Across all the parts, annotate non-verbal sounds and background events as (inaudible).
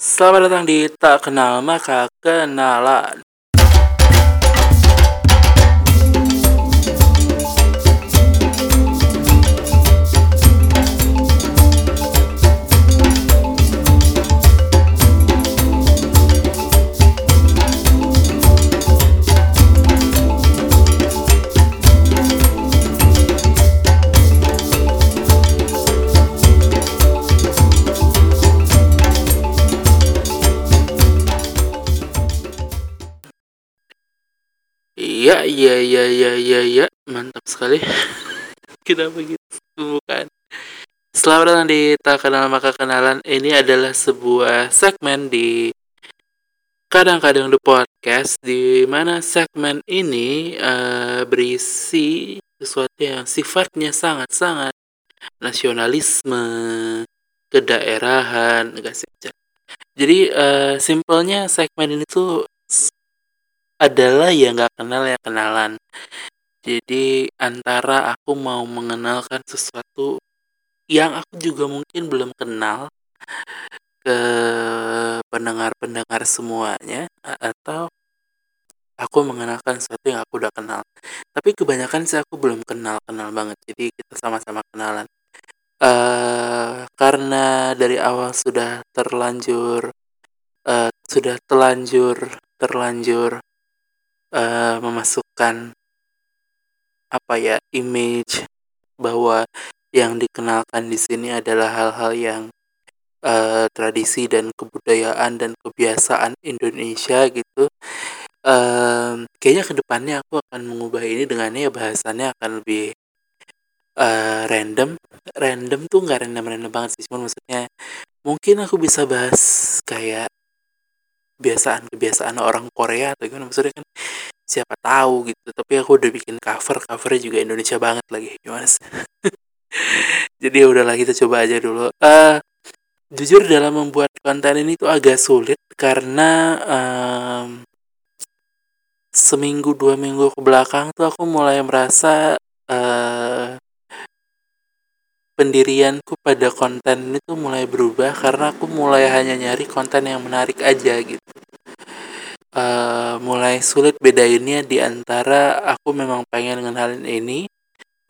Selamat datang di Tak Kenal Maka Kenalan. Iya, iya, iya, iya, iya, iya, mantap sekali. (laughs) Kita begitu bukan? Selamat datang di Tak Kenal Maka Kenalan. Ini adalah sebuah segmen di kadang-kadang the podcast di mana segmen ini uh, berisi sesuatu yang sifatnya sangat-sangat nasionalisme, kedaerahan, enggak sih. Jadi uh, simpelnya segmen ini tuh adalah ya nggak kenal ya kenalan. Jadi antara aku mau mengenalkan sesuatu yang aku juga mungkin belum kenal ke pendengar-pendengar semuanya atau aku mengenalkan sesuatu yang aku udah kenal. Tapi kebanyakan sih aku belum kenal-kenal banget. Jadi kita sama-sama kenalan. Uh, karena dari awal sudah terlanjur uh, sudah terlanjur terlanjur uh, memasukkan apa ya image bahwa yang dikenalkan di sini adalah hal-hal yang uh, tradisi dan kebudayaan dan kebiasaan Indonesia gitu. Um, kayaknya ke depannya aku akan mengubah ini dengan ya bahasannya akan lebih uh, random. Random tuh nggak random-random banget sih, cuma maksudnya mungkin aku bisa bahas kayak kebiasaan-kebiasaan orang Korea atau gimana? Maksudnya kan siapa tahu gitu tapi aku udah bikin cover covernya juga Indonesia banget lagi gimana sih? (laughs) Jadi ya udahlah kita coba aja dulu. Uh, jujur dalam membuat konten ini tuh agak sulit karena um, seminggu dua minggu ke belakang tuh aku mulai merasa uh, pendirianku pada konten ini tuh mulai berubah karena aku mulai hanya nyari konten yang menarik aja gitu. Uh, mulai sulit bedainnya di antara aku memang pengen ngenalin ini,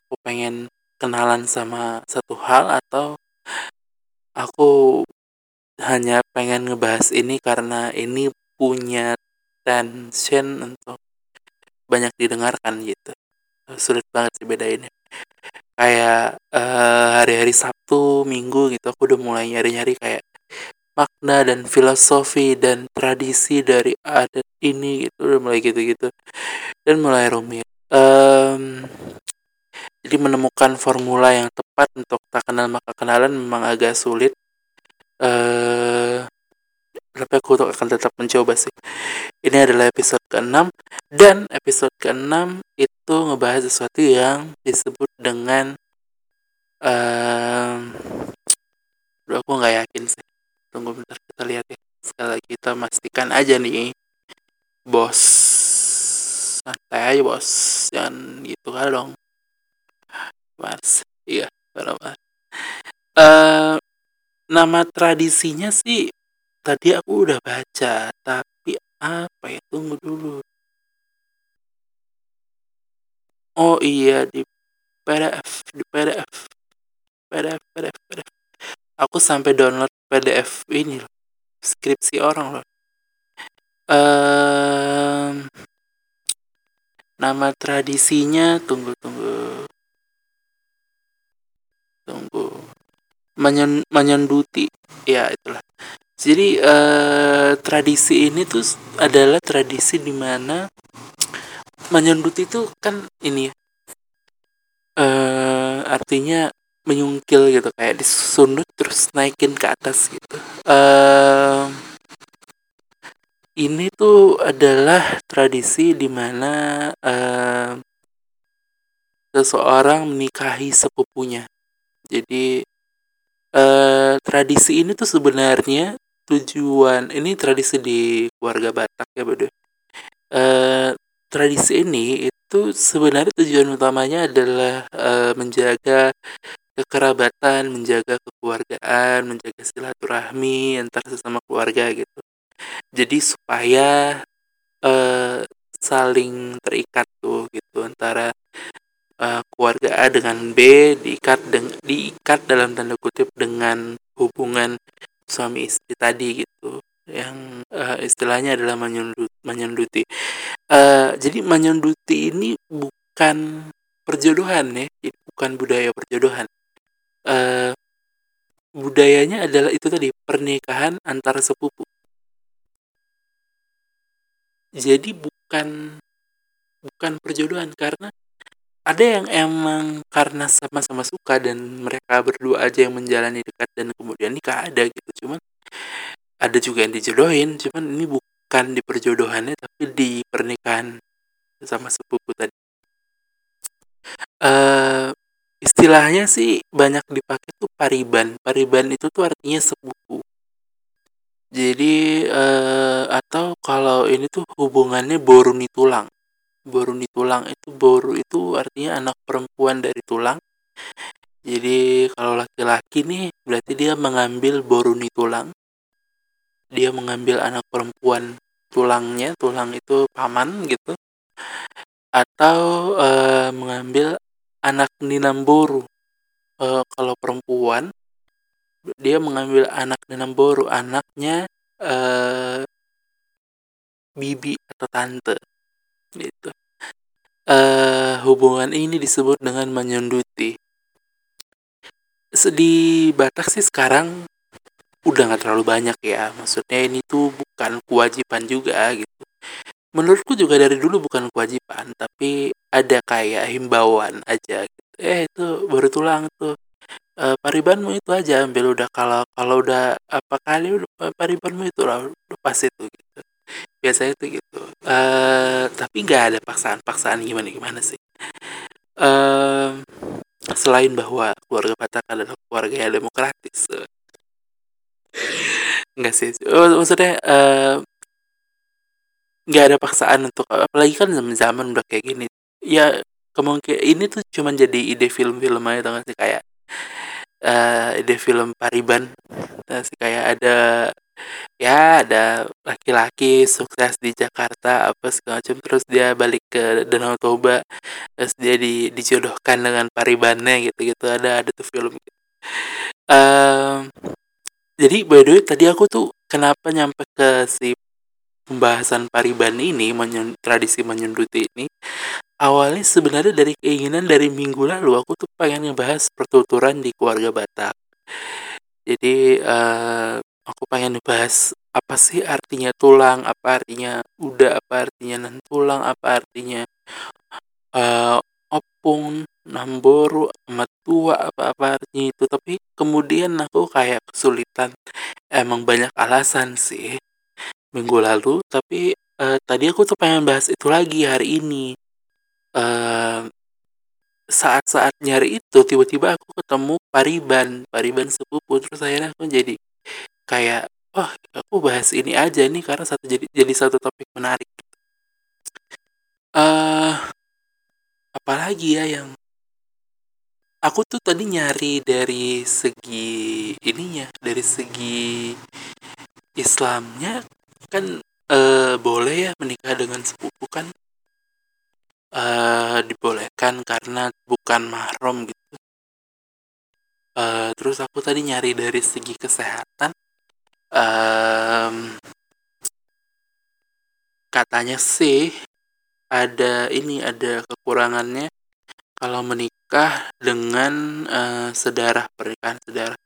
aku pengen kenalan sama satu hal atau aku hanya pengen ngebahas ini karena ini punya tension untuk banyak didengarkan gitu. Sulit banget sih bedainnya kayak uh, hari-hari Sabtu, Minggu gitu aku udah mulai nyari-nyari kayak makna dan filosofi dan tradisi dari adat ini gitu udah mulai gitu-gitu dan mulai rumit. Um, jadi menemukan formula yang tepat untuk tak kenal maka kenalan memang agak sulit. Uh, tapi aku akan tetap mencoba sih. Ini adalah episode ke-6 dan episode ke-6 itu ngebahas sesuatu yang disebut dengan um, aku nggak yakin sih. Tunggu bentar kita lihat ya. Sekali lagi kita pastikan aja nih. Bos. Santai aja bos. Jangan gitu kan dong. Mas. Iya, benar. Uh, nama tradisinya sih tadi aku udah baca, tapi apa ya? Tunggu dulu. Oh iya di PDF, di PDF. PDF, PDF, PDF. Aku sampai download PDF ini loh. Skripsi orang loh. Um, nama tradisinya tunggu tunggu tunggu Menyen, menyenduti ya itulah jadi uh, tradisi ini tuh adalah tradisi di mana menyundut itu kan ini uh, artinya menyungkil gitu kayak disundut terus naikin ke atas gitu. Uh, ini tuh adalah tradisi di mana uh, seseorang menikahi sepupunya. Jadi uh, tradisi ini tuh sebenarnya tujuan ini tradisi di keluarga Batak ya beda uh, tradisi ini itu sebenarnya tujuan utamanya adalah uh, menjaga kekerabatan, menjaga kekeluargaan, menjaga silaturahmi antar sesama keluarga gitu. Jadi supaya uh, saling terikat tuh gitu antara uh, keluarga A dengan B diikat dengan diikat dalam tanda kutip dengan hubungan suami istri tadi gitu yang uh, istilahnya adalah menyundut menyunduti uh, jadi menyunduti ini bukan perjodohan ya bukan budaya perjodohan. Uh, budayanya adalah itu tadi pernikahan antara sepupu. Jadi bukan bukan perjodohan karena ada yang emang karena sama-sama suka dan mereka berdua aja yang menjalani dekat dan kemudian nikah ada gitu. Cuman ada juga yang dijodohin cuman ini bukan di perjodohannya tapi di pernikahan sama sepupu tadi. Uh, istilahnya sih banyak dipakai tuh pariban. Pariban itu tuh artinya sepupu. Jadi uh, atau kalau ini tuh hubungannya boruni tulang. Boruni tulang itu boru itu artinya anak perempuan dari tulang. Jadi kalau laki-laki nih berarti dia mengambil boruni tulang. Dia mengambil anak perempuan tulangnya, tulang itu paman gitu. Atau uh, mengambil anak ninamboru. Uh, kalau perempuan dia mengambil anak Boru anaknya uh, bibi atau tante gitu. Uh, hubungan ini disebut dengan menyunduti. Di Batak sih sekarang udah nggak terlalu banyak ya. Maksudnya ini tuh bukan kewajiban juga gitu. Menurutku juga dari dulu bukan kewajiban tapi ada kayak himbauan aja gitu. eh itu baru tulang tuh. Uh, paribanmu itu aja ambil udah. Kalau kalau udah apa kali udah paribanmu itu lah udah pas itu gitu biasanya itu gitu. Uh, tapi nggak ada paksaan-paksaan gimana gimana sih? Uh, selain bahwa keluarga Batak adalah keluarga yang demokratis. Nggak sih. Maksudnya nggak ada paksaan untuk apalagi kan zaman zaman udah kayak gini. Ya kemungkinan ini tuh cuma jadi ide film-film aja sih? Kayak uh, ide film Pariban. Nah, kayak ada ya ada laki-laki sukses di Jakarta apa segala macam terus dia balik ke Danau Toba terus dia di, dijodohkan dengan Paribannya gitu gitu ada ada tuh film gitu. um, jadi by the way tadi aku tuh kenapa nyampe ke si pembahasan Pariban ini menyun, tradisi menyunduti ini awalnya sebenarnya dari keinginan dari minggu lalu aku tuh pengen ngebahas pertuturan di keluarga Batak. Jadi uh, aku pengen ngebahas apa sih artinya tulang, apa artinya udah, apa artinya nan tulang, apa artinya uh, opung, namboru, tua, apa-apa artinya itu. Tapi kemudian aku kayak kesulitan. Emang banyak alasan sih minggu lalu, tapi uh, tadi aku tuh pengen bahas itu lagi hari ini saat-saat nyari itu tiba-tiba aku ketemu Pariban, Pariban sepupu terus akhirnya aku jadi kayak wah aku bahas ini aja nih karena satu jadi jadi satu topik menarik. uh, apalagi ya yang aku tuh tadi nyari dari segi ininya, dari segi Islamnya kan uh, boleh ya menikah dengan sepupu kan uh, dibolehkan karena bukan mahram gitu. Uh, terus aku tadi nyari dari segi kesehatan, um, katanya sih ada ini, ada kekurangannya kalau menikah dengan, uh, sedarah, pernikahan sedarah.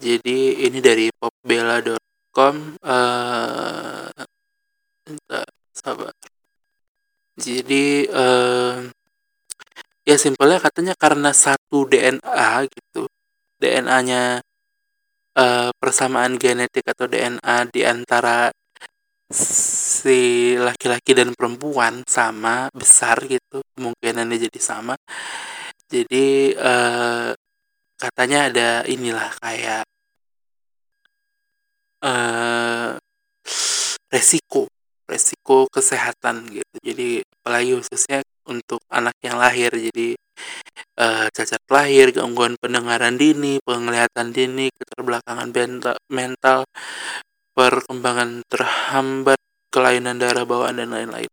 Jadi ini dari popbella.com, uh, sabar. Jadi, uh, ya simpelnya katanya karena satu DNA gitu, DNA-nya, uh, persamaan genetik atau DNA di antara si laki-laki dan perempuan sama, besar gitu, kemungkinannya jadi sama. Jadi, uh, katanya ada inilah kayak uh, resiko resiko kesehatan gitu. Jadi apalagi khususnya untuk anak yang lahir. Jadi uh, cacat lahir, gangguan pendengaran dini, penglihatan dini, keterbelakangan mental, perkembangan terhambat, kelainan darah bawaan dan lain-lain.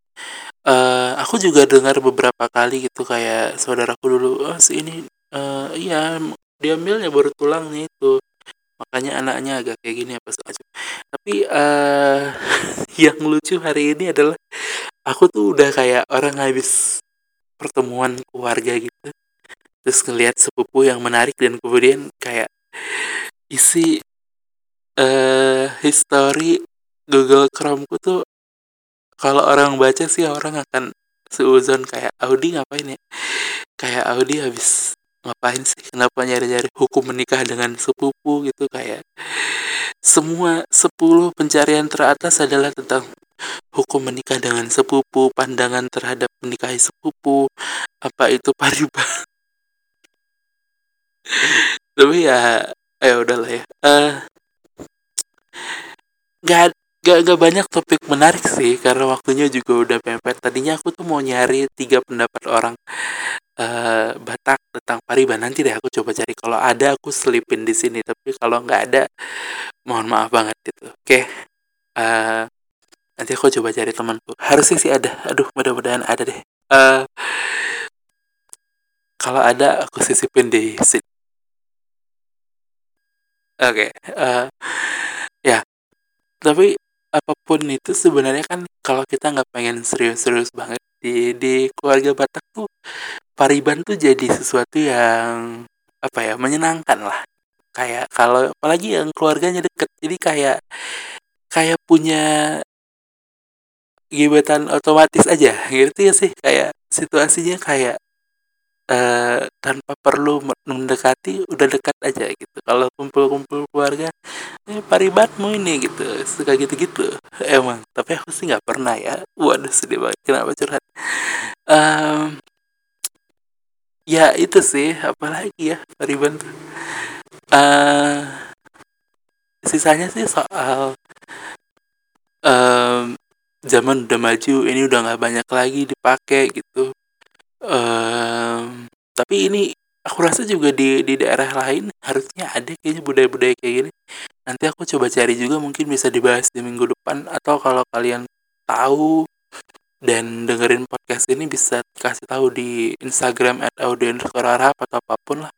Uh, aku juga dengar beberapa kali gitu kayak saudaraku dulu, "Oh, si ini uh, iya diambilnya baru tulangnya itu, makanya anaknya agak kayak gini apa segala macam." Tapi uh, (laughs) yang lucu hari ini adalah aku tuh udah kayak orang habis pertemuan keluarga gitu. Terus ngelihat sepupu yang menarik dan kemudian kayak isi uh, history Google Chromeku tuh kalau orang baca sih orang akan seuzon kayak Audi ngapain ya? Kayak Audi habis ngapain sih? Kenapa nyari-nyari hukum menikah dengan sepupu gitu kayak? Semua 10 pencarian teratas adalah tentang hukum menikah dengan sepupu pandangan terhadap menikahi sepupu apa itu pariba tapi ya ya udahlah ya. Uh, gak gak banyak topik menarik sih karena waktunya juga udah pempet tadinya aku tuh mau nyari tiga pendapat orang uh, Batak tentang Pariban nanti deh aku coba cari. Kalau ada aku selipin di sini. Tapi kalau nggak ada mohon maaf banget gitu. Oke okay. uh, nanti aku coba cari temanku. Harusnya sih ada. Aduh mudah-mudahan ada deh. Uh, kalau ada aku sisipin di sini oke okay, uh, ya. Tapi apa pun itu sebenarnya kan kalau kita nggak pengen serius-serius banget di di keluarga Batak tuh Pariban tuh jadi sesuatu yang apa ya menyenangkan lah. Kayak kalau apalagi yang keluarganya deket. Jadi kayak kayak punya gebetan otomatis aja. Gitu ya sih? Kayak situasinya kayak uh, tanpa perlu mendekati udah dekat aja gitu. Kalau kumpul-kumpul keluarga eh paribatmu ini gitu. Suka gitu-gitu. (laughs) Emang. Tapi aku sih nggak pernah ya. Waduh sedih banget. Kenapa curhat? Um, ya itu sih. Apalagi ya pariban tuh. Uh, sisanya sih soal um, zaman udah maju ini udah nggak banyak lagi dipakai gitu. Um, tapi ini aku rasa juga di di daerah lain harusnya ada kayaknya budaya-budaya kayak gini nanti aku coba cari juga mungkin bisa dibahas di minggu depan atau kalau kalian tahu dan dengerin podcast ini bisa kasih tahu di Instagram at audio atau apa pun lah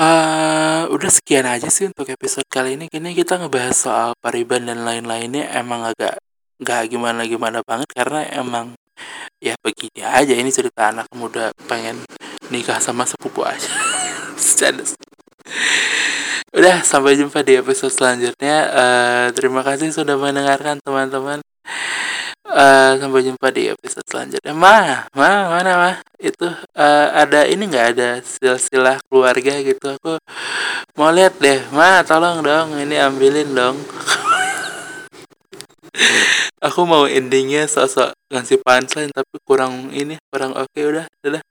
Uh, udah sekian aja sih untuk episode kali ini. Kini kita ngebahas soal Pariban dan lain-lainnya emang agak nggak gimana-gimana banget karena emang ya begini aja ini cerita anak muda pengen nikah sama sepupu aja. (laughs) Udah sampai jumpa di episode selanjutnya. Uh, terima kasih sudah mendengarkan teman-teman. Uh, sampai jumpa di episode selanjutnya. Ma ma mana ma? Itu uh, ada ini nggak? Ada silsilah keluarga gitu. Aku mau lihat deh. Ma tolong dong ini ambilin dong (laughs) aku mau endingnya sosok ngasih punchline tapi kurang ini kurang oke okay, udah udah